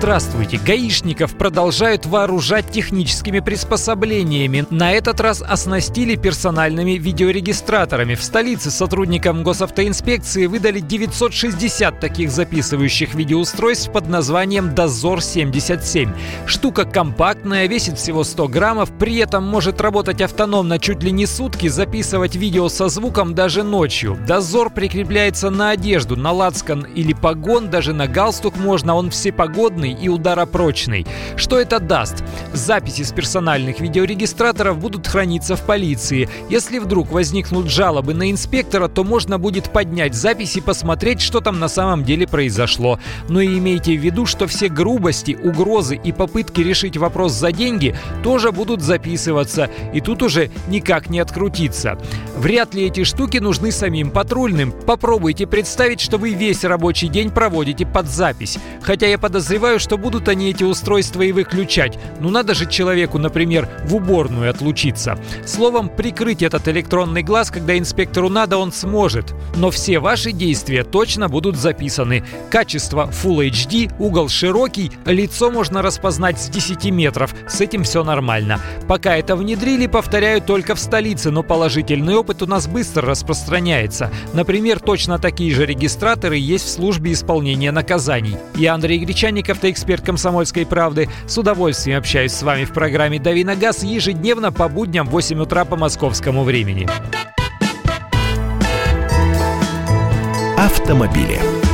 Здравствуйте! Гаишников продолжают вооружать техническими приспособлениями. На этот раз оснастили персональными видеорегистраторами. В столице сотрудникам госавтоинспекции выдали 960 таких записывающих видеоустройств под названием «Дозор-77». Штука компактная, весит всего 100 граммов, при этом может работать автономно чуть ли не сутки, записывать видео со звуком даже ночью. Дозор прикрепляется на одежду, на лацкан или погон, даже на галстук можно, он всепогодный и ударопрочный. Что это даст? Записи с персональных видеорегистраторов будут храниться в полиции. Если вдруг возникнут жалобы на инспектора, то можно будет поднять запись и посмотреть, что там на самом деле произошло. Но и имейте в виду, что все грубости, угрозы и попытки решить вопрос за деньги тоже будут записываться, и тут уже никак не открутиться. Вряд ли эти штуки нужны самим патрульным. Попробуйте представить, что вы весь рабочий день проводите под запись. Хотя я подозреваю, что будут они эти устройства и выключать. Ну надо же человеку, например, в уборную отлучиться. Словом, прикрыть этот электронный глаз, когда инспектору надо, он сможет. Но все ваши действия точно будут записаны. Качество Full HD, угол широкий, лицо можно распознать с 10 метров. С этим все нормально. Пока это внедрили, повторяю, только в столице, но положительный опыт у нас быстро распространяется. Например, точно такие же регистраторы есть в службе исполнения наказаний. Я Андрей Гречаников, эксперт «Комсомольской правды». С удовольствием общаюсь с вами в программе «Дави на газ» ежедневно по будням в 8 утра по московскому времени. Автомобили.